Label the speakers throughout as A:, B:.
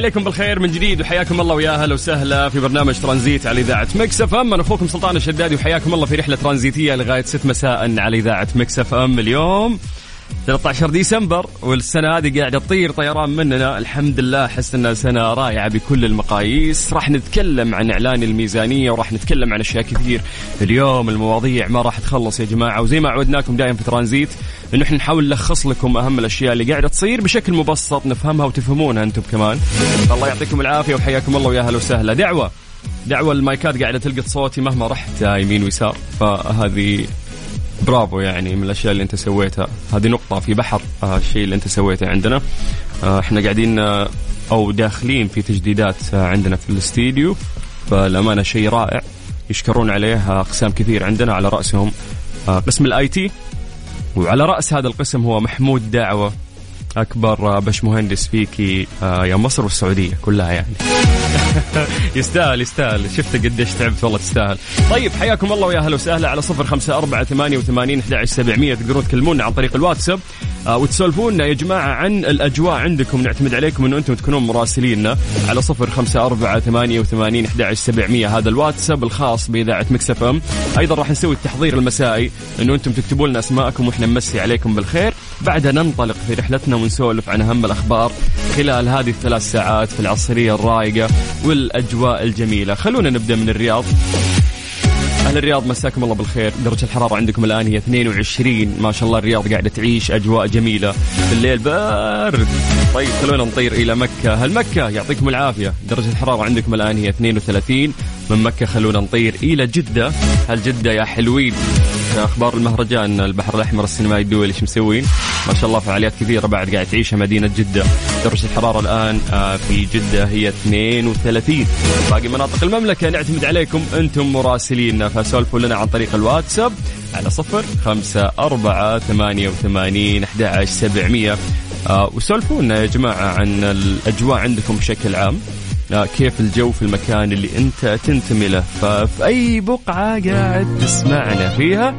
A: عليكم بالخير من جديد وحياكم الله ويا أهلا وسهلا في برنامج ترانزيت على إذاعة Mix FM. أنا أخوكم سلطان الشدادي وحياكم الله في رحلة ترانزيتية لغاية 6 مساء على إذاعة Mix FM اليوم. 13 ديسمبر والسنة هذه قاعدة تطير طيران مننا. الحمد لله أحس أنها سنة رائعة بكل المقاييس. راح نتكلم عن إعلان الميزانية وراح نتكلم عن أشياء كثير. اليوم المواضيع ما راح تخلص يا جماعة وزي ما عودناكم دائما في ترانزيت أنه إحنا نحاول نلخص لكم أهم الأشياء اللي قاعدة تصير بشكل مبسط نفهمها وتفهمونها أنتم كمان. الله يعطيكم العافية وحياكم الله ويا أهلا وسهلا. دعوة دعوة المايكات قاعدة تلقط صوتي مهما رحت يمين ويسار. فهذه برافو يعني من الأشياء اللي أنت سويتها. هذه نقطة في بحر آه، الشيء اللي أنت سويته عندنا. آه، إحنا قاعدين آه، أو داخلين في تجديدات عندنا في الاستديو. فالأمانة شيء رائع يشكرون عليه أقسام كثير عندنا على رأسهم. قسم ال IT. وعلى رأس هذا القسم هو محمود دعوه أكبر آه، بش مهندس فيكي آه، يا مصر والسعودية كلها يعني. يستاهل يستاهل. شفت قديش تعبت والله تستاهل. طيب حياكم الله ويا أهلا وسهلا على صفر خمسة أربعة ثمانية وثمانين أحد سبعمية. تقدرون تكلمونا عن طريق الواتساب آه وتسولفونا يا جماعة عن الأجواء عندكم. نعتمد عليكم أنه أنتم تكونون مراسليننا على صفر خمسة أربعة ثمانية وثمانين سبعمية. هذا الواتساب الخاص بإذاعة مكسف أم. أيضا راح نسوي التحضير المسائي أنه أنتم تكتبوا لنا أسماءكم وإحنا نمسي عليكم بالخير. بعدها ننطلق في رحلتنا ونسولف عن أهم الأخبار خلال هذه الثلاث ساعات في العصرية الرايقة والأجواء الجميلة. خلونا نبدأ من الرياض. أهل الرياض مساكم الله بالخير. درجة الحرارة عندكم الآن هي 22 ما شاء الله الرياض قاعدة تعيش أجواء جميلة بالليل. بارد. طيب خلونا نطير إلى مكة. هل مكة؟ يعطيكم العافية. درجة الحرارة عندكم الآن هي 32 من مكة. خلونا نطير إلى جدة. هل جدة يا حلوين؟ أخبار المهرجان. البحر الأحمر السينمائي الدولي إيش مسوين؟ ما شاء الله فعاليات كثيرة بعد قاعد تعيشها مدينة جدة. درجة الحرارة الآن آه، في جدة هي 32 باقي مناطق المملكة. نعتمد عليكم. أنتم مراسلينا فسولفوا لنا عن طريق الواتساب على صفر خمسة أربعة ثمانية وثمانين أحد عشر سبعمية. آه، وسولفونا يا جماعة عن الأجواء عندكم بشكل عام. كيف الجو في المكان اللي انت تنتمي له؟ ففي أي بقعة قاعد تسمعنا فيها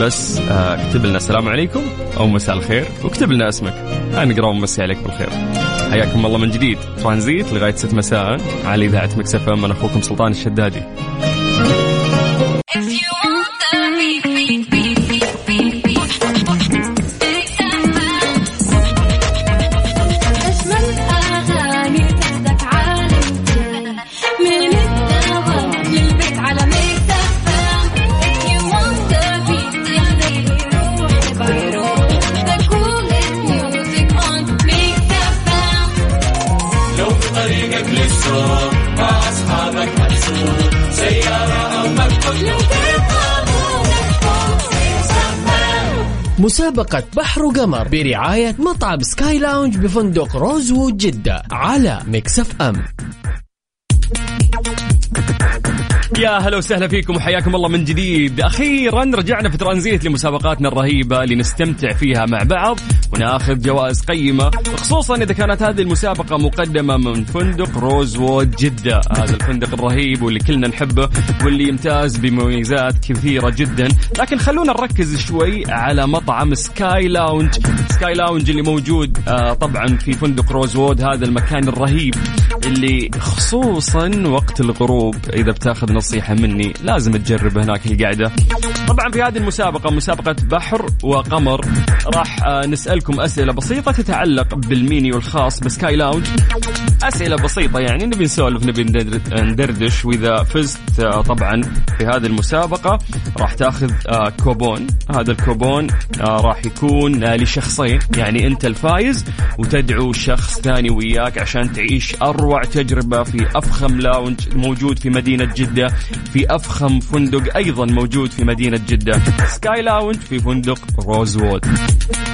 A: بس آه، اكتب لنا السلام عليكم أو مساء الخير واكتب لنا اسمك. نقرا ونمسي عليك بالخير. حياكم الله من جديد. ترانزيت لغاية 6 مساء. على إذاعة مكسف إم أنا أخوكم سلطان الشدادي.
B: If you want beat, beat, beat,
C: مسابقة بحر وقمر برعاية مطعم Sky Lounge بفندق Rosewood جدة على Mix FM.
A: يا هلا وسهلا فيكم وحياكم الله من جديد. أخيرا رجعنا في ترانزيت لمسابقاتنا الرهيبة اللي نستمتع فيها مع بعض وناخذ جوائز قيمة خصوصا إذا كانت هذه المسابقة مقدمة من فندق Rosewood جدة. هذا الفندق الرهيب واللي كلنا نحبه واللي يمتاز بمميزات كثيرة جدا. لكن خلونا نركز شوي على مطعم Sky Lounge. Sky Lounge اللي موجود آه طبعا في فندق Rosewood هذا المكان الرهيب اللي خصوصا وقت الغروب إذا بتاخذ نصيحة مني لازم تجرب هناك القعدة. طبعا في هذه المسابقة مسابقة بحر وقمر راح آه، نسألكم أسئلة بسيطة تتعلق بالمينيو الخاص ب Sky Lounge. أسئلة بسيطة يعني نبي نسولف نبي ندر- ندردش. وإذا فزت آه، طبعا في هذه المسابقة راح تأخذ آه، كوبون. هذا الكوبون راح يكون لشخصين. يعني أنت الفايز وتدعو شخص ثاني وياك عشان تعيش أروع تجربة في أفخم lounge موجود في مدينة جدة في أفخم فندق أيضا موجود في مدينة جدة Sky Lounge في فندق Rosewood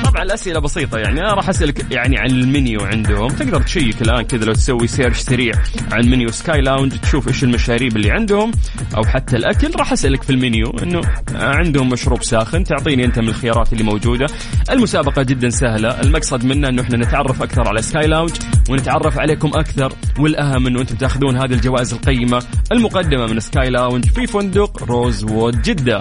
A: طبعا الأسئلة بسيطة يعني أنا راح أسألك يعني عن المنيو عندهم. تقدر تشيك الآن كذا لو تسوي search سريع عن menu Sky Lounge تشوف إيش المشاريب اللي عندهم أو حتى الأكل. راح أسألك في المنيو إنه عندهم مشروب ساخن تعطيني أنت من الخيارات اللي موجودة. المسابقة جدا سهلة. المقصد منها إنه إحنا نتعرف أكثر على Sky Lounge ونتعرف عليكم أكثر والأهم إنه أنتم تأخذون هذه الجوائز القيمة المقدمة من Sky Lounge في فندق Rosewood جدة.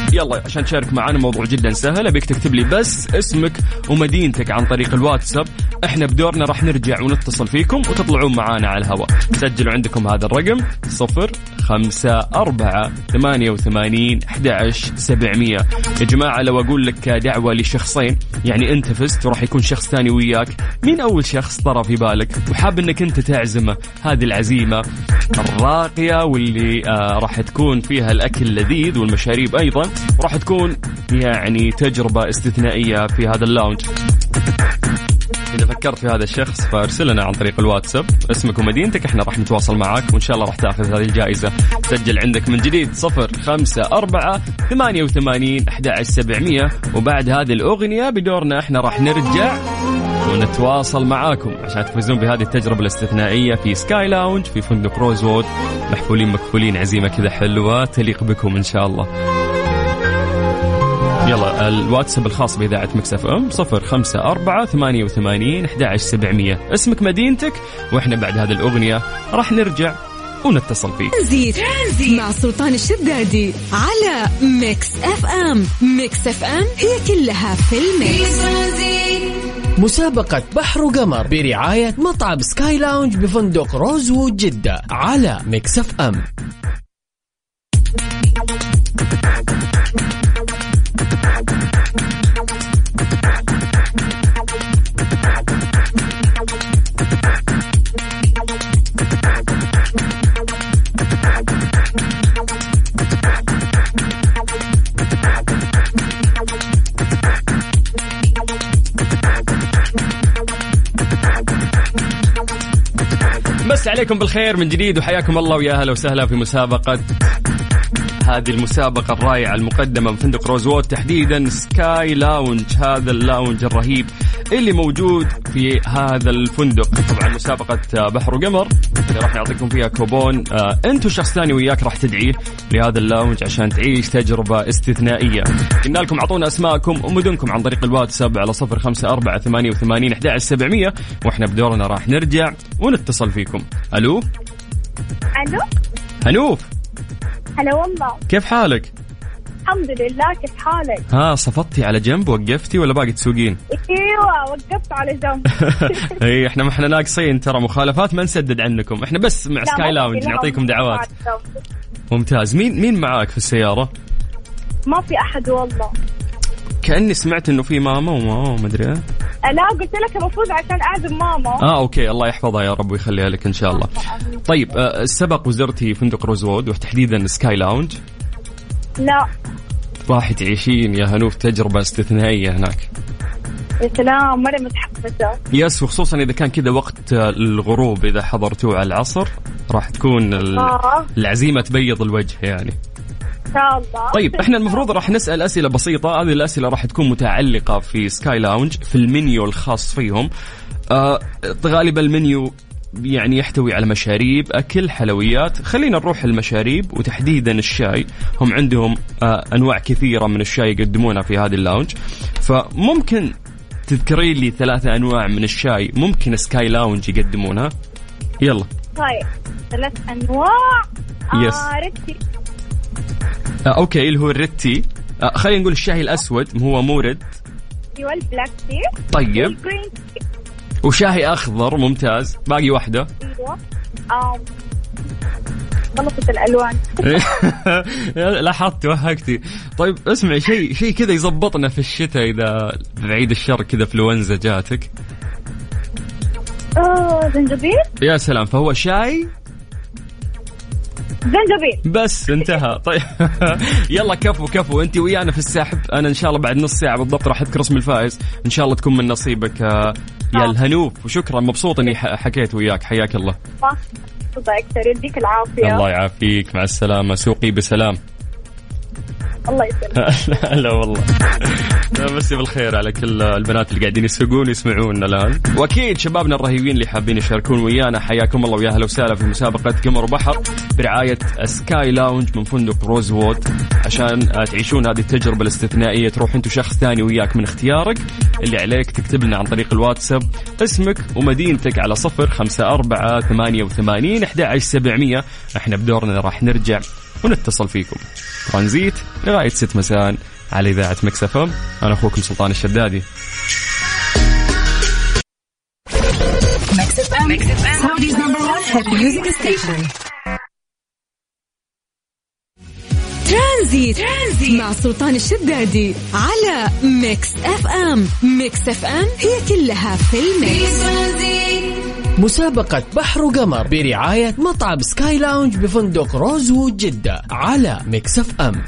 A: يلا عشان تشارك معنا موضوع جدا سهل أبيك تكتب لي بس اسمك ومدينتك عن طريق الواتساب. إحنا بدورنا راح نرجع ونتصل فيكم وتطلعون معانا على الهواء. سجلوا عندكم هذا الرقم صفر خمسة أربعة ثمانية وثمانين أحد سبعمية. يا جماعة لو أقول لك دعوة لشخصين يعني أنت فزت وراح يكون شخص ثاني وياك. مين أول شخص طرى في بالك؟ وحاب أنك أنت تعزمه. هذه العزيمة الراقية واللي آه راح تكون فيها الأكل لذيذ والمشاريب أيضا. وراح تكون يعني تجربة استثنائية في هذا ال lounge إذا فكرت في هذا الشخص فارسل لنا عن طريق الواتساب اسمك ومدينتك إحنا راح نتواصل معك وإن شاء الله راح تأخذ هذه الجائزة. سجل عندك من جديد صفر خمسة أربعة ثمانية وثمانين أحد سبعمية. وبعد هذه الأغنية بدورنا إحنا راح نرجع ونتواصل معاكم عشان تفوزون بهذه التجربة الاستثنائية في Sky Lounge في فندق Rosewood. محفولين مكفولين عزيمة كذا حلوة تليق بكم إن شاء الله. يلا الواتساب الخاص بإذاعة Mix FM صفر خمسة أربعة ثمانية وثمانين أحد سبعمية. اسمك مدينتك وإحنا بعد هذه الأغنية راح نرجع ونتصل فيك.
D: ترانزيت مع سلطان الشدادي على Mix FM. Mix FM هي كلها في ال mix.
C: مسابقة بحر وقمر برعاية مطعم Sky Lounge بفندق Rosewood جدة على Mix
A: FM. عليكم بالخير من جديد وحياكم الله ويا أهلا وسهلا في مسابقة هذه المسابقة الرائعة المقدمة من فندق Rosewood تحديدا Sky Lounge. هذا ال lounge الرهيب اللي موجود في هذا الفندق. طبعا مسابقة بحر وقمر. اللي راح نعطيكم فيها كوبون. آه انت وشخص ثاني وياك راح تدعيه لهذا ال lounge عشان تعيش تجربة استثنائية. قلنا لكم اعطونا أسماءكم ومدنكم عن طريق الواتساب على صفر خمسة أربعة ثمانية وثمانين أحد سبعمية. وإحنا بدورنا راح نرجع ونتصل فيكم. ألو؟
E: ألو؟
A: هنوف
E: هلا والله.
A: كيف حالك؟
E: الحمد لله كيف حالك؟
A: ها صفطتي على جنب وقفتي ولا باقي تسوقين؟
E: إيوه وقفت على جنب
A: إي إحنا ما إحنا ناقصين ترى مخالفات ما نسدد عنكم، إحنا بس مع
E: Sky Lounge
A: نعطيكم دعوات. ممتاز، مين مين معاك في السيارة؟
E: ما في أحد والله
A: كأني سمعت إنه في ماما وماما ما أدري إيه.
E: لا قلت لك المفروض عشان أعزم ماما
A: آه okay الله يحفظها يا رب ويخليها لك إن شاء الله. طيب آه سبق وزرتي فندق Rosewood وتحديدا Sky Lounge
E: لا.
A: راح تعيشين يا هنوف تجربة استثنائية هناك.
E: يا سلام مره متحمسة.
A: yes وخصوصا إذا كان كذا وقت آه، الغروب إذا حضرتوه على العصر راح تكون
E: آه.
A: العزيمة تبيض الوجه يعني.
E: شاء الله.
A: طيب إحنا المفروض راح نسأل أسئلة بسيطة. هذه الأسئلة راح تكون متعلقة في Sky Lounge في المنيو الخاص فيهم. آه غالبا المنيو يعني يحتوي على مشاريب أكل حلويات. خلينا نروح المشاريب وتحديدا الشاي. هم عندهم آه أنواع كثيرة من الشاي يقدمونها في هذه ال lounge. فممكن تذكرين لي ثلاثة أنواع من الشاي ممكن Sky Lounge يقدمونها؟ يلا.
E: طيب ثلاث أنواع.
A: yes.
E: آه red tea
A: آه okay اللي هو ال red tea. آه خلينا نقول الشاي الأسود هو مورد.
E: أيوه ال black
A: tea.
E: طيب. tea
A: وشاهي أخضر ممتاز. باقي
E: واحدة. أيوه. خلصت الألوان.
A: لاحظت وهقتي طيب اسمعي شيء شيء كذا يزبطنا في الشتاء إذا بعيد الشر كذا فلونزا جاتك.
E: زنجبيل؟
A: يا سلام فهو شاي؟
E: زنجبيل.
A: بس انتهى. طيب. يلا كفو كفو. انت ويانا في السحب. أنا إن شاء الله بعد نص ساعة بالضبط راح أذكر اسم الفائز. إن شاء الله تكون من نصيبك. آه، يا الهنوف وشكرا مبسوط إني حكيت وياك. حياك الله.
E: أكثر يديك العافية.
A: الله يعافيك. مع السلامة. سوقي بسلام.
E: الله يسلمك.
A: لا والله. مسي بالخير على كل البنات اللي قاعدين يسوقون يسمعونا الآن. وأكيد شبابنا الرهيبين اللي حابين يشاركون ويانا حياكم الله ويا أهلا وسهلا في مسابقة قمر وبحر برعاية Sky Lounge من فندق Rosewood عشان تعيشون هذه التجربة الاستثنائية تروح أنت وشخص ثاني وياك من اختيارك. اللي عليك تكتب لنا عن طريق الواتساب اسمك ومدينتك على صفر خمسة أربعة ثمانية وثمانين أحد عشر سبعمية. إحنا بدورنا راح نرجع ونتصل فيكم. ترانزيت لغاية ست مساء. على إذاعة Mix FM أنا أخوكم سلطان الشدادي.
D: ترانزيت. ترانزيت مع سلطان الشدادي على Mix FM Mix FM هي كلها في ال mix
C: مسابقة بحر وقمر برعاية مطعم Sky Lounge بفندق Rosewood جدة على Mix FM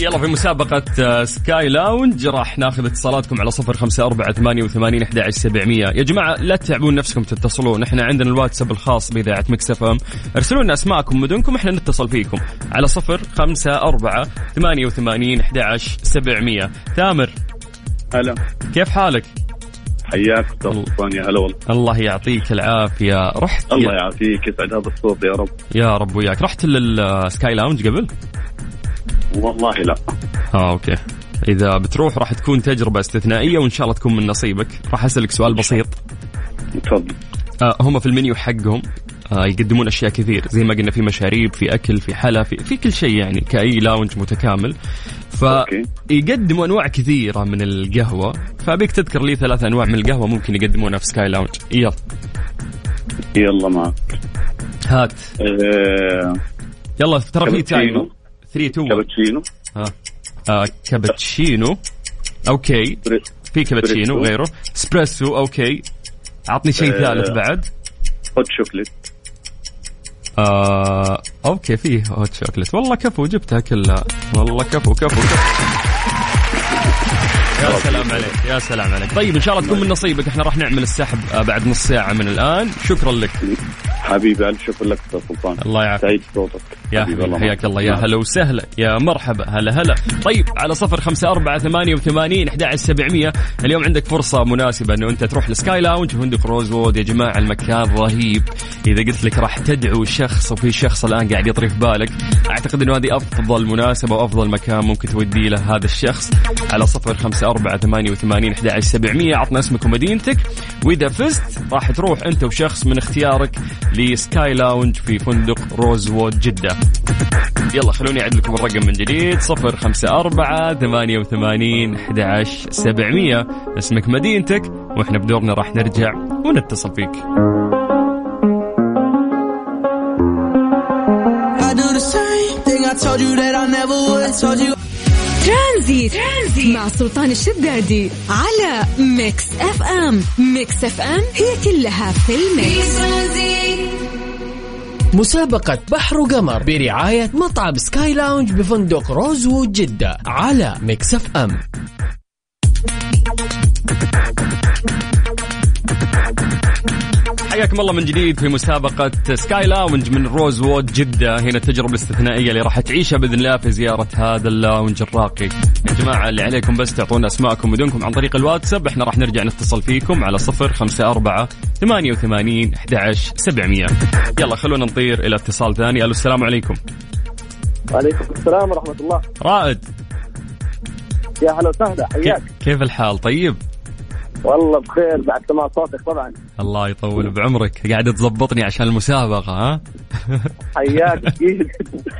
A: يلا في مسابقة آه، Sky Lounge راح ناخذ اتصالاتكم على صفر خمسة أربعة ثمانية وثمانين أحد عشر سبعمية. يا جماعة لا تتعبون نفسكم تتصلون. إحنا عندنا الواتساب الخاص بإذاعة Mix FM. ارسلوا لنا أسماءكم ومدنكم إحنا نتصل فيكم على صفر خمسة أربعة ثمانية وثمانين أحد عشر سبعمية. تامر
F: هلا.
A: كيف حالك؟
F: حياك أستاذ يا هلا والله.
A: الله يعطيك العافية. رحت
F: الله يعافيك. يسعد هذا الصوت يا رب.
A: يا رب وياك. رحت لل Sky Lounge قبل؟
F: والله لا.
A: آه okay. إذا بتروح راح تكون تجربة استثنائية وإن شاء الله تكون من نصيبك. راح أسألك سؤال بسيط.
F: تفضل.
A: آه هم في المنيو حقهم آه يقدمون أشياء كثير. زي ما قلنا في مشاريب في أكل في حلا في, في كل شيء يعني كأي lounge متكامل. فيقدموا أنواع كثيرة من القهوة. فأبيك تذكر لي ثلاث أنواع من القهوة ممكن يقدمونها في Sky Lounge يلا.
F: يلا معك.
A: هات.
F: آه
A: يلا ترى في time
F: كابتشينو.
A: 3 2
F: كابتشينو
A: ها آه كابتشينو okay في كابتشينو. غيره اسبريسو okay عطني شيء
F: آه.
A: ثالث بعد
F: hot chocolate
A: آه okay فيه hot chocolate والله كفو جبتها كلها والله كفو كفو, كفو. يا سلام عليك يا سلام عليك. طيب إن شاء الله تكون من نصيبك. إحنا راح نعمل السحب آه، بعد نص ساعة من الآن. شكرا لك.
F: حبيبي ألف شكر لك أستاذ سلطان.
A: الله يعافيك.
F: سعيد صوتك
A: يا
F: حبيبي،
A: حياك الله. يا. هلا وسهلا. يا مرحبا. هلا هلا. طيب على صفر خمسة أربعة ثمانية وثمانين أحد عشر سبعمية. اليوم عندك فرصة مناسبة أنه أنت تروح ل Sky Lounge في فندق Rosewood. يا جماعة المكان رهيب. إذا قلت لك راح تدعو شخص وفي شخص الآن قاعد يطري في بالك أعتقد أنه هذه أفضل مناسبة وأفضل مكان ممكن تودي له هذا الشخص. على صفر خمسة أربعة ثمانية وثمانين أحد عشر سبعمية. عطنا اسمك ومدينتك. وإذا فزت راح تروح أنت وشخص من اختيارك ل Sky Lounge في فندق Rosewood جدة. يلا خلوني أعد لكم الرقم من جديد. صفر خمسة أربعة ثمانية وثمانين أحد عشر سبعمية. اسمك مدينتك وإحنا بدورنا راح نرجع ونتصل فيك.
G: I told you that I never would. I told you.
D: ترانزيت. ترانزيت. مع سلطان الشدادي على Mix FM. Mix FM هي كلها في ال mix.
C: مسابقة بحر وقمر برعاية مطعم Sky Lounge بفندق Rosewood جدة على Mix FM.
A: حياكم الله من جديد في مسابقة Sky Lounge من Rosewood جدة. هنا التجربة الاستثنائية اللي راح تعيشها بإذن الله في زيارة هذا ال lounge الراقي. يا جماعة اللي عليكم بس تعطونا أسماءكم ومدنكم عن طريق الواتساب. إحنا راح نرجع نتصل فيكم على صفر خمسة أربعة ثمانية وثمانين أحد سبعمية. يلا خلونا نطير إلى اتصال ثاني. ألو السلام عليكم.
H: وعليكم السلام ورحمة الله.
A: رائد.
H: يا هلا وسهلا حياك.
A: كيف الحال؟ طيب.
H: والله بخير بعد سماع صوتك طبعا.
A: الله يطول بعمرك. قاعد تضبطني عشان المسابقة ها؟
H: حياك. أكيد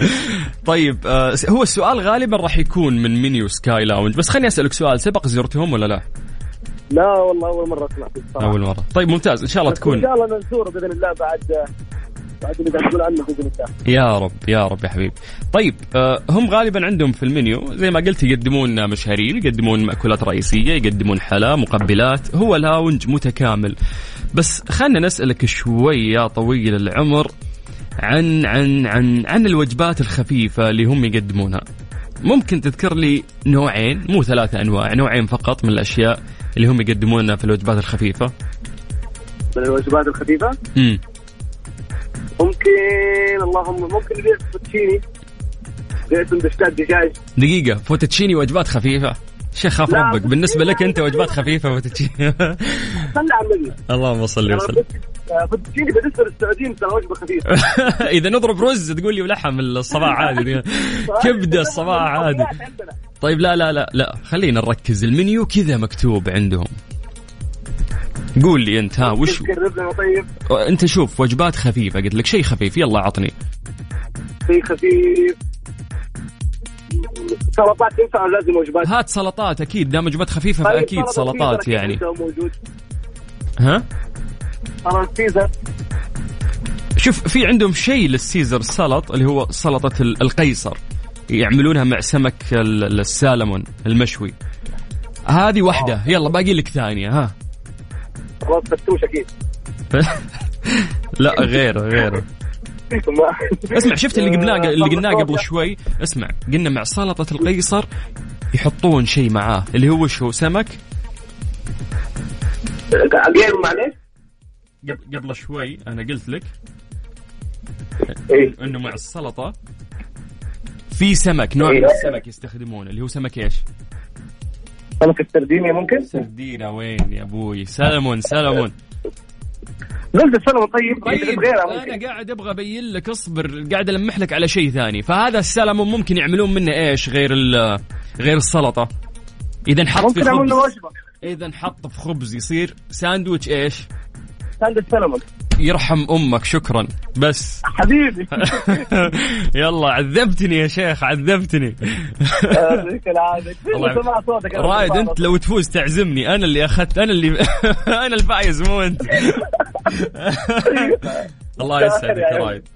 A: طيب آه هو السؤال غالبا راح يكون من منيو سكاي لاونج بس خليني أسألك سؤال سبق زرتهم ولا لا؟
H: لا والله أول مرة أسمع
A: أول مرة. طيب ممتاز. إن شاء الله
H: بس إن
A: تكون.
H: شاء الله نزوره بإذن الله بعد.
A: يا رب يا رب يا حبيبي طيب آه، هم غالبا عندهم في المنيو زي ما قلت يقدمون مشاريب يقدمون مأكولات رئيسية يقدمون حلا مقبلات هو لاونج متكامل. بس خلنا نسألك شوي يا طويل العمر عن عن عن عن الوجبات الخفيفة اللي هم يقدمونها. ممكن تذكر لي نوعين مو ثلاثة أنواع نوعين فقط من الأشياء اللي هم يقدمونها في الوجبات الخفيفة؟
H: من الوجبات الخفيفة؟
A: امم
H: ممكن اللهم ممكن نبيع فوتشيني. بيع سندوتشات دجاج
A: دقيقة فوتوتشيني وجبات خفيفة. شيخ خاف ربك. بالنسبة لك أنت وجبات خفيفة فوتوتشيني
H: صل على النبي
A: اللهم صل وسلم.
H: فوتشيني بالنسبة للسعوديين ترى وجبة خفيفة.
A: إذا نضرب رز تقول لي ولحم الصباح عادي. كبدة الصباح عادي. طيب لا لا لا لا. خلينا نركز. المنيو كذا مكتوب عندهم. قول لي أنت ها وش
H: قرب لنا طيب
A: أنت شوف وجبات خفيفة قلت لك شيء خفيف يلا عطني
H: شيء خفيف. سلطات تنفع لازم وجبات؟
A: هات سلطات أكيد دام وجبات خفيفة
H: طيب، سلطة
A: سلطات يعني. ها؟
H: سلطة سيزر
A: شوف في عندهم شيء للسيزر سلط اللي هو سلطة ال- القيصر. يعملونها مع سمك ال- السالمون المشوي. هذه واحدة يلا باقي لك ثانية ها.
H: خلاص فتوش أكيد.
A: لا غير غير
H: ما-
A: اسمع شفت اللي قبلناه اللي قلناه قبل شوي؟ اسمع قلنا مع سلطة القيصر يحطون شيء معاه اللي هو وش هو سمك؟
H: غير معلش
A: قبل- قبل شوي أنا قلت لك
H: إيه.
A: إنه مع السلطة في سمك نوع من
H: إيه.
A: السمك يستخدمونه اللي هو سمك إيش؟
H: سمك السردينيا ممكن
A: سردينة وين يا أبوي سلمون سلمون
H: زلت السلمون طيب
A: طيب أنا قاعد أبغى أبين لك أصبر قاعد ألمح لك على شيء ثاني. فهذا السلمون ممكن يعملون منه إيش؟ غير ال- غير السلطة. إذا نحط في خبز. إذا نحط في خبز يصير ساندويتش إيش؟
H: ساندويتش سلمون.
A: يرحم أمك شكرا. بس.
H: حبيبي.
A: يلا عذبتني يا شيخ عذبتني. رايد
H: أنت.
A: لو تفوز تعزمني. أنا اللي أخذت أنا اللي أنا الفايز مو أنت. الله يسعدك رايد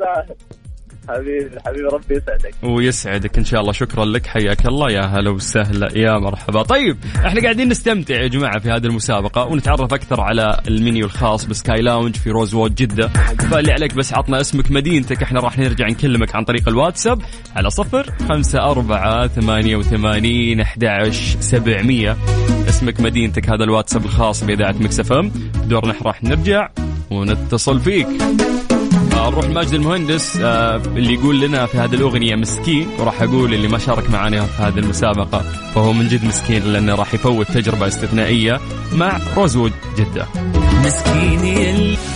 H: حبيبي حبيبي ربي يسعدك.
A: ويسعدك إن شاء الله. شكرا لك. حياك الله. يا هلا وسهلا. يا مرحبا. طيب إحنا قاعدين نستمتع يا جماعة في هذه المسابقة ونتعرف أكثر على المنيو الخاص ب Sky Lounge في Rosewood جدة. فاللي عليك بس عطنا اسمك مدينتك. إحنا راح نرجع نكلمك عن طريق الواتساب على صفر خمسة أربعة ثمانية وثمانين أحد سبعمية. اسمك مدينتك هذا الواتساب الخاص بإذاعة Mix FM. بدورنا راح نرجع ونتصل فيك. نروح ماجد المهندس آه، اللي يقول لنا في هذه الأغنية مسكين وراح أقول اللي ما شارك معنا في هذه المسابقة فهو من جد مسكين لأنه راح يفوت تجربة استثنائية مع Rosewood جدة.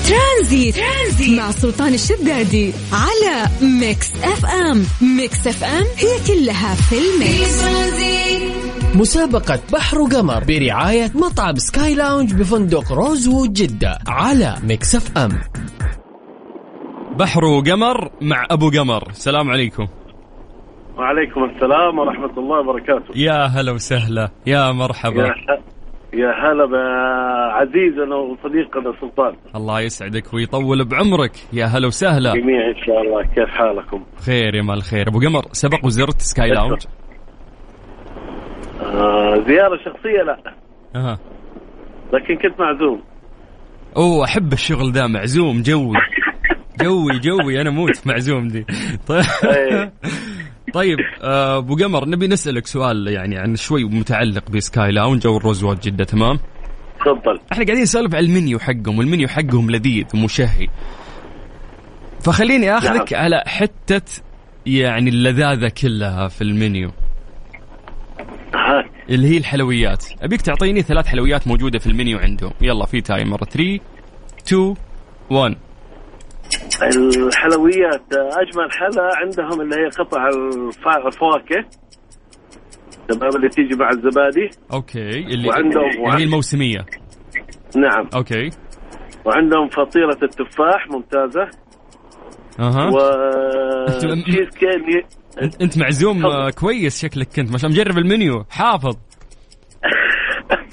D: Transit. Transit. مع سلطان الشدادي على Mix FM. Mix FM هي كلها في ال Mix.
C: مسابقة بحر وقمر برعاية مطعم Sky Lounge بفندق Rosewood جدة على Mix FM.
A: بحر وقمر مع أبو قمر. السلام عليكم.
I: وعليكم السلام ورحمة الله وبركاته.
A: يا هلا وسهلا. يا مرحبا.
I: يا يا هلا بعزيزنا وصديقنا سلطان.
A: الله يسعدك ويطول بعمرك. يا هلا وسهلا.
I: جميع إن شاء الله. كيف حالكم؟
A: خير يا مال خير. أبو قمر سبق وزرت سكاي لاونج؟
I: آه زيارة شخصية لا.
A: أها.
I: لكن كنت معزوم.
A: أوه أحب الشغل ذا. معزوم جوي. جوي جوي أنا موت معزوم دي. طيب.
I: إيه.
A: طيب آه، أبو قمر نبي نسألك سؤال يعني عن شوي متعلق ب Sky Lounge أو ال Rosewood جدة تمام؟
I: تفضل.
A: إحنا قاعدين نسولف على المنيو حقهم والمنيو حقهم لذيذ ومشهي. فخليني آخذك
I: نعم.
A: على حتة يعني اللذاذة كلها في المنيو. اللي هي الحلويات. أبيك تعطيني ثلاث حلويات موجودة في المنيو عندهم. يلا في timer 3 2 1
I: الحلويات أجمل حلا عندهم اللي هي قطع الفواكه تمام اللي تيجي مع الزبادي.
A: okay اللي
I: وعندهم-
A: اللي هي الموسمية.
I: نعم.
A: okay.
I: وعندهم فطيرة التفاح ممتازة.
A: أها.
I: و
A: أنت-
I: تشيز كيك
A: انت معزوم كويس شكلك كنت ما شاء مجرب المنيو حافظ.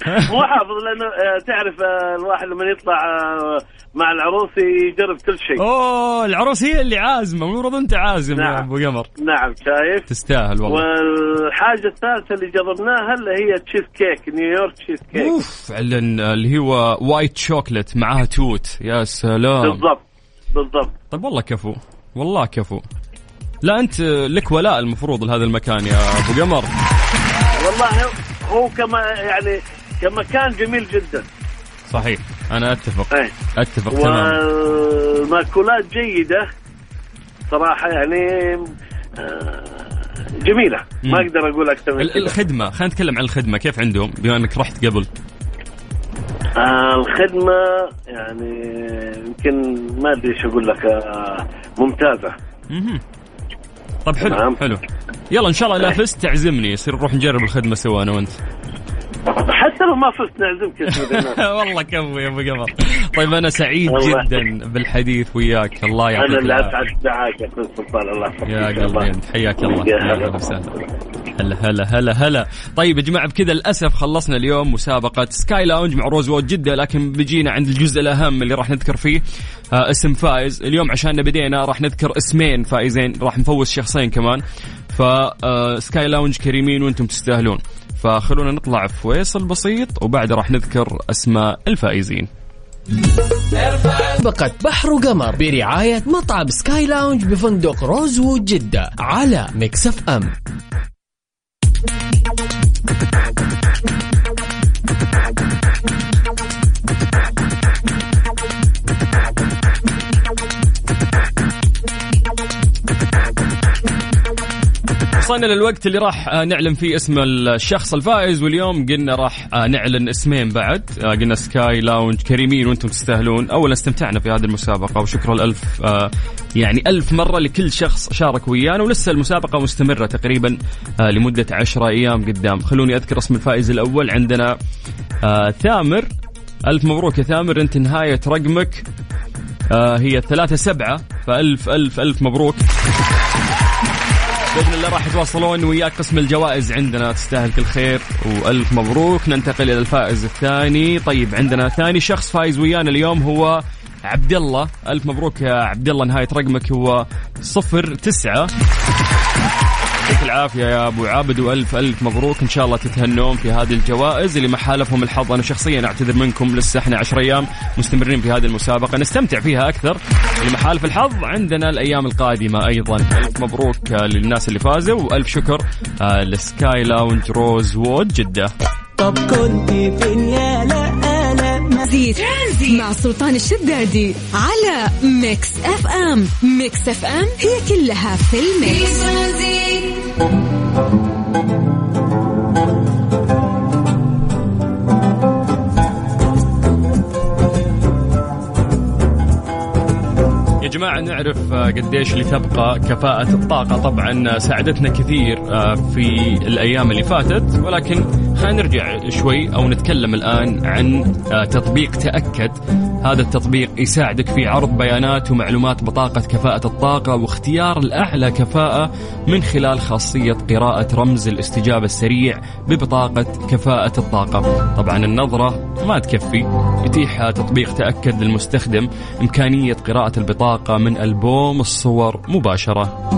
I: مو حافظ لأنه آه، تعرف آه، الواحد لما يطلع آه، مع العروس يجرب كل شيء.
A: أوه العروس هي اللي عازمة المفروض أنت عازم يا
I: نعم.
A: أبو قمر.
I: نعم شايف.
A: تستاهل والله.
I: والحاجة الثالثة اللي جربناها اللي هي تشيز كيك نيويورك تشيز كيك.
A: أوف اللي هو white chocolate معاها توت. يا سلام.
I: بالضبط بالضبط.
A: طيب والله كفو والله كفو. لا أنت لك ولاء المفروض لهذا المكان يا أبو قمر.
I: والله هو كما يعني كمكان جميل جدا.
A: صحيح. أنا أتفق.
I: إيه.
A: أتفق تماما.
I: والمأكولات جيدة. صراحة يعني آه، جميلة. ما
A: مم.
I: أقدر أقول أكثر من
A: الخدمة خلينا نتكلم عن الخدمة. كيف عندهم؟ بما إنك رحت قبل.
I: آه الخدمة يعني يمكن ما أدري إيش أقول لك آه ممتازة.
A: مهم. طيب حلو
I: تمام.
A: حلو. يلا إن شاء الله لا فزت تعزمني. يصير نروح نجرب الخدمة سوا أنا وأنت.
I: حتى لو ما فزت نعزمك.
A: والله كفو يا أبو قمر طيب أنا سعيد. جدا بالحديث وياك. الله يعطيك
I: أنا اللي
A: العافية.
I: أسعد دعاك يا أخوي سلطان. الله
A: يا. قلبي حياك الله.
I: يا
A: يا
I: هلا.
A: أهلا وسهلا. هلا هلا هلا هلا. طيب يا جماعة بكذا للأسف خلصنا اليوم مسابقة Sky Lounge مع Rosewood جدة لكن بيجينا عند الجزء الأهم اللي راح نذكر فيه آه اسم فائز اليوم عشان بدينا راح نذكر اسمين فائزين راح نفوز شخصين كمان. ف آه، Lounge كريمين وأنتم تستاهلون. فخلونا نطلع في فاصل بسيط وبعد راح نذكر أسماء الفائزين.
C: مسابقة بحر وقمر برعاية مطعم Sky Lounge بفندق Rosewood جدة على Mix FM.
A: وصلنا للوقت اللي راح آه، نعلن فيه اسم الشخص الفائز واليوم قلنا راح آه، نعلن اسمين بعد. آه، قلنا Sky Lounge كريمين وأنتم تستاهلون. اولا استمتعنا في هذه المسابقة وشكرا آه، يعني ألف مرة لكل شخص شارك ويانا ولسه المسابقة مستمرة تقريبا لمدة عشرة أيام قدام. خلوني أذكر اسم الفائز الأول. عندنا ثامر. ألف مبروك يا ثامر أنت نهاية رقمك. هي ثلاثة سبعة فألف ألف ألف مبروك. بإذن الله راح يتواصلون وياك قسم الجوائز عندنا. تستاهل كل خير وألف مبروك. ننتقل إلى الفائز الثاني. طيب عندنا ثاني شخص فايز ويانا اليوم هو عبد الله. ألف مبروك يا عبد الله. نهاية رقمك هو صفر تسعة. يعطيك العافية يا أبو عابد وألف ألف مبروك. إن شاء الله تتهنون في هذه الجوائز اللي ما حالفهم الحظ. أنا شخصيا أعتذر منكم لسه إحنا 10 أيام مستمرين في هذه المسابقة. نستمتع فيها أكثر اللي ما حالف الحظ عندنا الأيام القادمة أيضا. ألف مبروك للناس اللي فازوا وألف شكر ل Sky Lounge Rosewood جدة.
G: طب كنت فين يا لا
D: ترانزيت مع سلطان الشدادي على Mix FM. Mix FM هي كلها في ال
A: Mix. جماعة نعرف آه، قديش اللي تبقى كفاءة الطاقة. طبعا آه، ساعدتنا كثير آه، في الأيام اللي فاتت ولكن خلينا نرجع شوي أو نتكلم الآن عن آه، تطبيق تأكد. هذا التطبيق يساعدك في عرض بيانات ومعلومات بطاقة كفاءة الطاقة واختيار الأعلى كفاءة من خلال خاصية قراءة رمز الاستجابة السريع ببطاقة كفاءة الطاقة. طبعا النظرة ما تكفي يتيح تطبيق تأكد للمستخدم إمكانية قراءة البطاقة من ألبوم الصور مباشرة.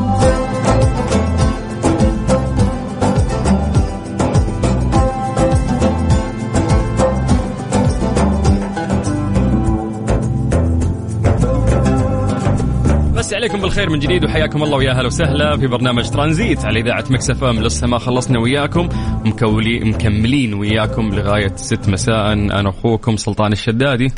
A: بالخير من جديد وحياكم الله ويا هلا وسهلا في برنامج ترانزيت على إذاعة Mix FM. لسه ما خلصنا وياكم مكولي مكملين وياكم لغاية 6 مساء. أنا أخوكم سلطان الشدادي.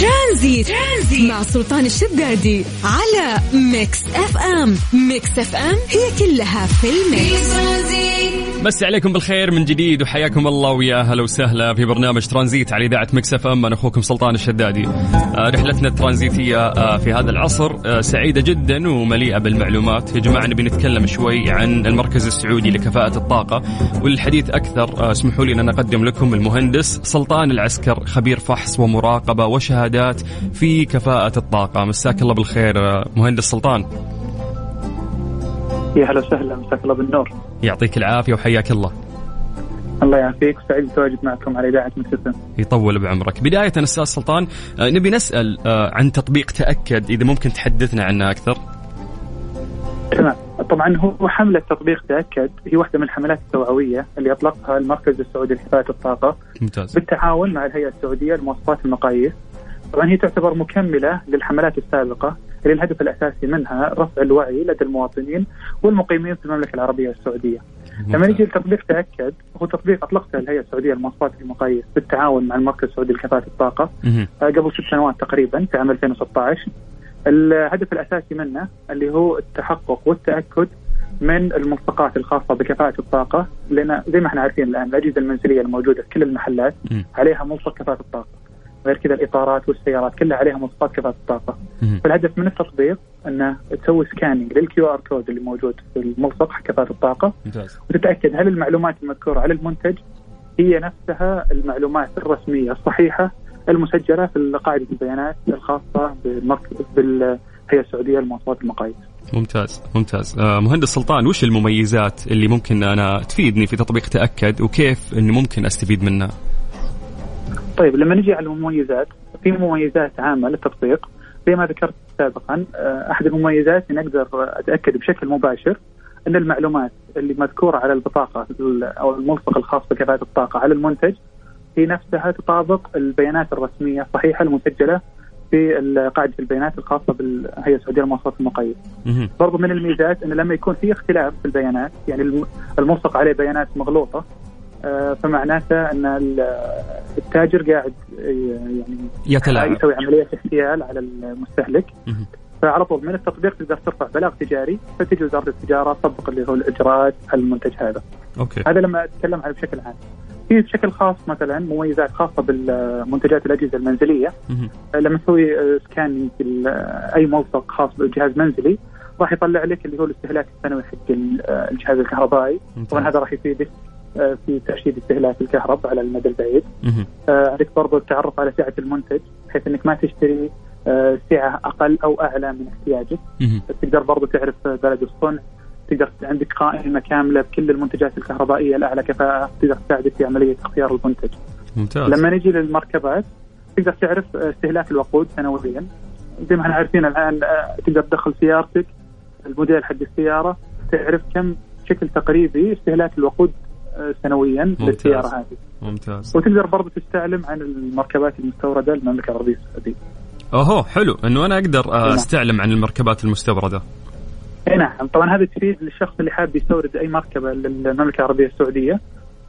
D: ترانزيت. ترانزيت مع سلطان الشدادي على Mix FM. Mix FM هي كلها في ال
A: mix. مسا عليكم بالخير من جديد وحياكم الله ويا هلا وسهلا في برنامج ترانزيت على إذاعة Mix FM. أنا أخوكم سلطان الشدادي. آه، رحلتنا الترانزيتية آه، في هذا العصر آه، سعيدة جدا ومليئة بالمعلومات. يا جماعة نبي نتكلم شوي عن المركز السعودي لكفاءة الطاقة وللحديث أكثر. اسمحوا لي أن أقدم لكم المهندس سلطان العسكر خبير فحص ومراقبة وشهادات في كفاءة الطاقة. مساك الله بالخير مهندس سلطان.
J: يا هلا وسهلا. مساك الله بالنور.
A: يعطيك العافية وحياك الله.
J: الله يعافيك. وسعيد بالتواجد معكم على إذاعة مكسفه
A: يطول بعمرك. بداية أستاذ سلطان آه، نبي نسأل آه، عن تطبيق تأكد إذا ممكن تحدثنا عنه أكثر.
J: تمام. طبعا هو حملة تطبيق تأكد هي واحدة من الحملات التوعوية اللي أطلقها المركز السعودي لحفاظ الطاقة
A: ممتاز.
J: بالتعاون مع الهيئة السعودية لمواصفات المقاييس. طبعا هي تعتبر مكملة للحملات السابقة. اللي الهدف الأساسي منها رفع الوعي لدى المواطنين والمقيمين في المملكة العربية السعودية. لما نجي لتطبيق تأكد هو تطبيق أطلقته الهيئه السعودية لمواصفات المقاييس بالتعاون مع المركز السعودي لكفاءة
A: الطاقة.
J: آه، قبل ست سنوات تقريبا في عام 2016 الهدف الأساسي منه اللي هو التحقق والتأكد من الملصقات الخاصة بكفاءة الطاقة لأن زي ما إحنا عارفين الآن الأجهزة المنزلية الموجودة في كل المحلات. عليها ملصق كفاءة الطاقة غير كذا الإطارات والسيارات كلها عليها ملصقات كفاءه الطاقه. فالهدف من التطبيق انه تسوي scanning لل QR code اللي موجود في الملصق حق كفاءه الطاقه
A: ممتاز.
J: وتتأكد هل المعلومات المذكورة على المنتج هي نفسها المعلومات الرسمية الصحيحة المسجلة في قاعدة البيانات الخاصة بالهيئة السعودية لمواصفات المقاييس.
A: ممتاز ممتاز. آه، مهندس سلطان وش المميزات اللي ممكن أنا تفيدني في تطبيق تأكد وكيف إني ممكن أستفيد منها؟
J: طيب لما نجي على المميزات في مميزات عامة للتطبيق زي ما ذكرت سابقا آه، أحد المميزات إني أقدر أتأكد بشكل مباشر إن المعلومات اللي مذكورة على البطاقة ال- أو الملصق الخاص بكفاءة الطاقة على المنتج هي نفسها تطابق البيانات الرسمية الصحيحة المسجلة في قاعدة البيانات الخاصة بالهيئة السعودية لمواصفات المقاييس.
A: مهم.
J: برضو من الميزات انه لما يكون في اختلاف في البيانات يعني الم- الملصق عليه بيانات مغلوطة فمعناته أن ال- التاجر قاعد ي- يعني
A: يتلاعب
J: يسوي عملية احتيال على المستهلك. فعلى طول من التطبيق تقدر ترفع بلاغ تجاري فتجي وزارة التجارة تطبق اللي هو الإجراءات على المنتج هذا.
A: أوكي
J: هذا لما أتكلم عنه بشكل عام. في بشكل خاص مثلا مميزات خاصة بالمنتجات الأجهزة المنزلية
A: مهم.
J: لما تسوي آه، آه، أي ملصق خاص بجهاز منزلي راح يطلع لك اللي هو الاستهلاك السنوي حق ال- آه، الجهاز الكهربائي طبعا. هذا راح يفيدك آه، في ترشيد استهلاك الكهرباء على المدى البعيد.
A: مهم.
J: آه، عندك برضو التعرف على سعة المنتج بحيث إنك ما تشتري آه، سعة أقل أو أعلى من احتياجك. تقدر برضو تعرف بلد الصنع. تقدر عندك قائمة كاملة بكل المنتجات الكهربائية الأعلى كفاءة. تقدر تساعدك في عملية اختيار المنتج.
A: ممتاز.
J: لما نجي للمركبات تقدر تعرف استهلاك الوقود سنويا. زي ما إحنا عارفين الآن آه، تقدر تدخل سيارتك الموديل حق السيارة تعرف كم بشكل تقريبي استهلاك الوقود آه، سنويا. للسيارة هذه.
A: ممتاز.
J: وتقدر برضه تستعلم عن المركبات المستوردة للمملكة العربية السعودية.
A: أوهو حلو. إنه أنا أقدر آه،
J: نعم.
A: أستعلم عن المركبات المستوردة.
J: اي نعم. طبعا هذا تفيد للشخص اللي حاب يستورد أي مركبة للمملكة العربية السعودية.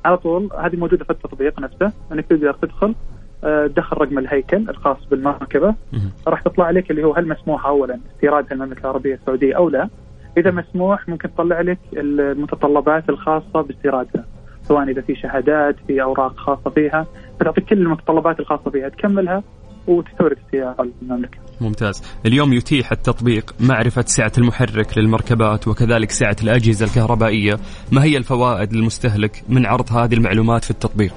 J: على طول هذه موجودة في التطبيق نفسه. إنك تقدر تدخل آه، تدخل رقم الهيكل الخاص
A: بالمركبة.
J: راح تطلع لك اللي هو هل مسموح اولا استيرادها المملكه العربية السعودية أو لا. إذا مسموح ممكن تطلع لك المتطلبات الخاصة باستيرادها. سواء إذا في شهادات في أوراق خاصة فيها فتعطيك كل المتطلبات الخاصة فيها تكملها وتستورد السيارة للمملكه
A: ممتاز. اليوم يتيح التطبيق معرفة سعة المحرك للمركبات وكذلك سعة الأجهزة الكهربائية. ما هي الفوائد للمستهلك من عرض هذه المعلومات في التطبيق؟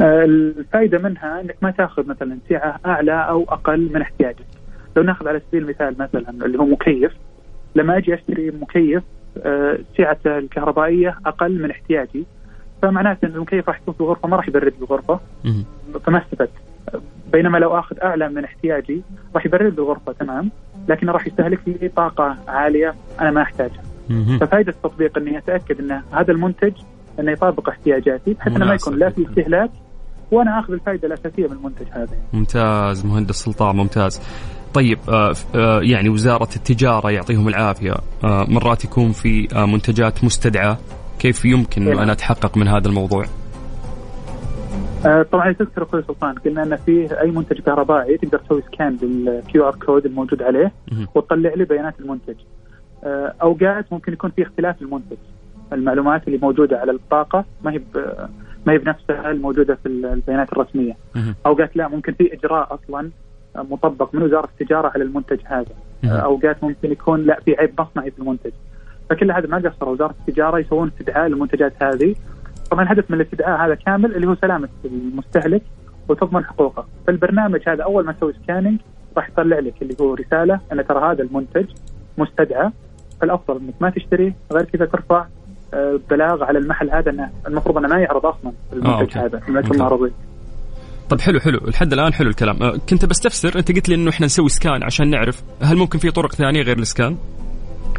J: آه، الفائده منها إنك ما تأخذ مثلا سعة أعلى أو أقل من احتياجك. لو نأخذ على سبيل المثال مثلا اللي هو مكيف لما أجي أشتري مكيف سعته الكهربائية أقل من احتياجي فمعناته ان المكيف راح يكون في الغرفه ما راح يبرد
A: الغرفة.
J: فما استفدت. بينما لو آخذ أعلى من احتياجي راح يبرد الغرفة تمام لكن راح يستهلك لي طاقة عالية أنا ما
A: أحتاجها.
J: ففائدة التطبيق إني أتأكد إن هذا المنتج إنه يطابق احتياجاتي بحيث إنه ما يكون لا في. استهلاك وأنا آخذ الفائدة الأساسية من المنتج هذا
A: ممتاز مهندس سلطان ممتاز طيب آه آه يعني وزارة التجارة يعطيهم العافية آه مرات يكون في آه منتجات مستدعاة كيف يمكن
J: نعم.
A: أن أنا أتحقق من هذا الموضوع
J: طبعا تذكر أخوي سلطان قلنا أن في أي منتج كهربائي تقدر تسوي scan لل QR code الموجود عليه. وتطلع لي بيانات المنتج. أوقات ممكن يكون في اختلاف المنتج. المعلومات اللي موجودة على البطاقه ما هي ما هي بنفسها الموجودة في البيانات
A: الرسمية.
J: أوقات لا ممكن في إجراء أصلا مطبق من وزارة التجارة على المنتج هذا. آه، اوقات ممكن يكون لا في عيب مصنعي في المنتج. فكل هذا ما قصروا وزارة التجارة يسوون استدعاء للمنتجات هذه. طبعا الهدف من الاستدعاء هذا كامل اللي هو سلامة المستهلك وتضمن حقوقه. فالبرنامج هذا أول ما تسوي scanning راح يطلع لك اللي هو رسالة أن ترى هذا المنتج مستدعى فالأفضل إنك ما تشتريه غير كذا ترفع آه، بلاغ على المحل هذا إنه المفروض إنه ما يعرض أصلا المنتج
A: okay.
J: هذا المنتج
A: ممتاز. طيب حلو حلو. لحد الآن حلو الكلام. أه، كنت بستفسر أنت قلت لي إنه إحنا نسوي scan عشان نعرف هل ممكن في طرق ثانية غير ال scan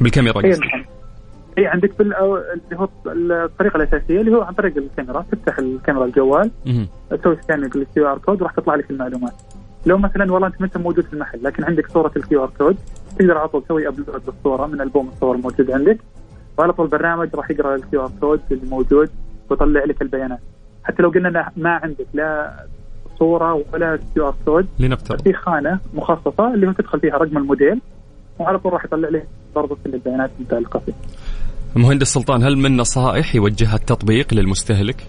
A: بالكاميرا
J: اي نعم. اي عندك بال- اللي هو الطريقة الأساسية اللي هو عن طريق الكاميرا. تفتح الكاميرا الجوال. تسوي scan لل QR code وراح تطلع لك المعلومات. لو مثلا والله أنت ما أنت موجود في المحل لكن عندك صورة ال QR code تقدر على طول تسوي upload للصوره من ألبوم الصور الموجود عندك وعلى طول البرنامج راح يقرأ ال QR code اللي موجود ويطلع لك البيانات. حتى لو قلنا ما عندك لا صورة ولا QR code
A: لنفترض.
J: في خانة مخصصة اللي هو تدخل فيها رقم الموديل وعلى طول راح يطلع لك برضه كل البيانات المتعلقه فيه
A: مهندس سلطان هل من نصائح يوجهها التطبيق للمستهلك؟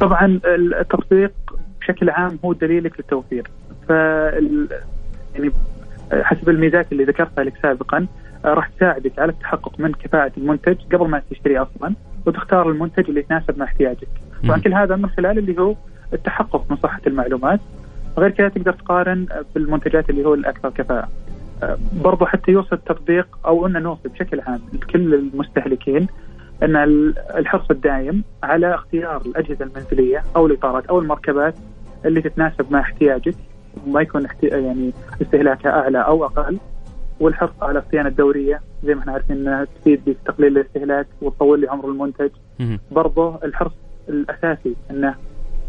J: طبعا التطبيق بشكل عام هو دليلك للتوفير. ف يعني حسب الميزات اللي ذكرتها لك سابقا راح تساعدك على التحقق من كفاءة المنتج قبل ما تشتريه أصلا وتختار المنتج اللي يتناسب مع احتياجك. طبعا كل هذا من خلال اللي هو التحقق من صحة المعلومات غير كذا تقدر تقارن بالمنتجات اللي هو الأكثر كفاءة آه، برضو حتى يوصل التطبيق أو أن نوصل بشكل عام لكل المستهلكين إن ال- الحرص الدائم على اختيار الأجهزة المنزلية أو الإطارات أو المركبات اللي تتناسب مع احتياجك وما يكون. يعني استهلاكها أعلى أو أقل والحرص على الصيانة الدورية زي ما إحنا عارفين إنها تفيد بتقليل الاستهلاك وتطول لي عمر المنتج. برضه الحرص الأساسي إنه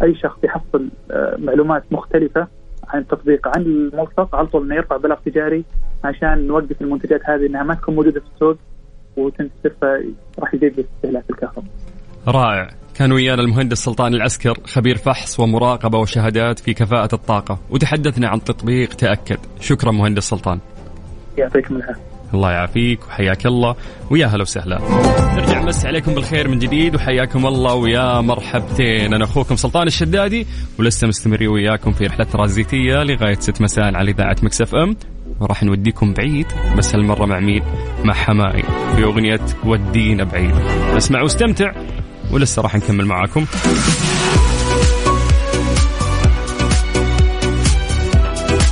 J: أي شخص يحصل آه، معلومات مختلفة عن التطبيق عن الملصق على طول إنه يرفع بلاغ تجاري عشان نوقف المنتجات هذه إنها ما تكون موجودة في السوق وتنتشر فراح يزيد استهلاك الكهرباء.
A: رائع كان ويانا المهندس سلطان العسكر خبير فحص ومراقبة وشهادات في كفاءة الطاقة وتحدثنا عن تطبيق تأكد شكرا مهندس سلطان
J: يعطيكم العافية.
A: الله يعافيك وحياك الله. ويا هلا وسهلا. نرجع نمسي عليكم بالخير من جديد وحياكم الله ويا مرحبتين. أنا أخوكم سلطان الشدادي ولسه مستمرين وياكم في رحلة ترانزيتية لغاية 6 مساء على إذاعة مكسف ام. وراح نوديكم بعيد بس هالمرة مع مين؟ مع حمائي في أغنية ودينا بعيد. اسمع واستمتع ولسه راح نكمل معاكم.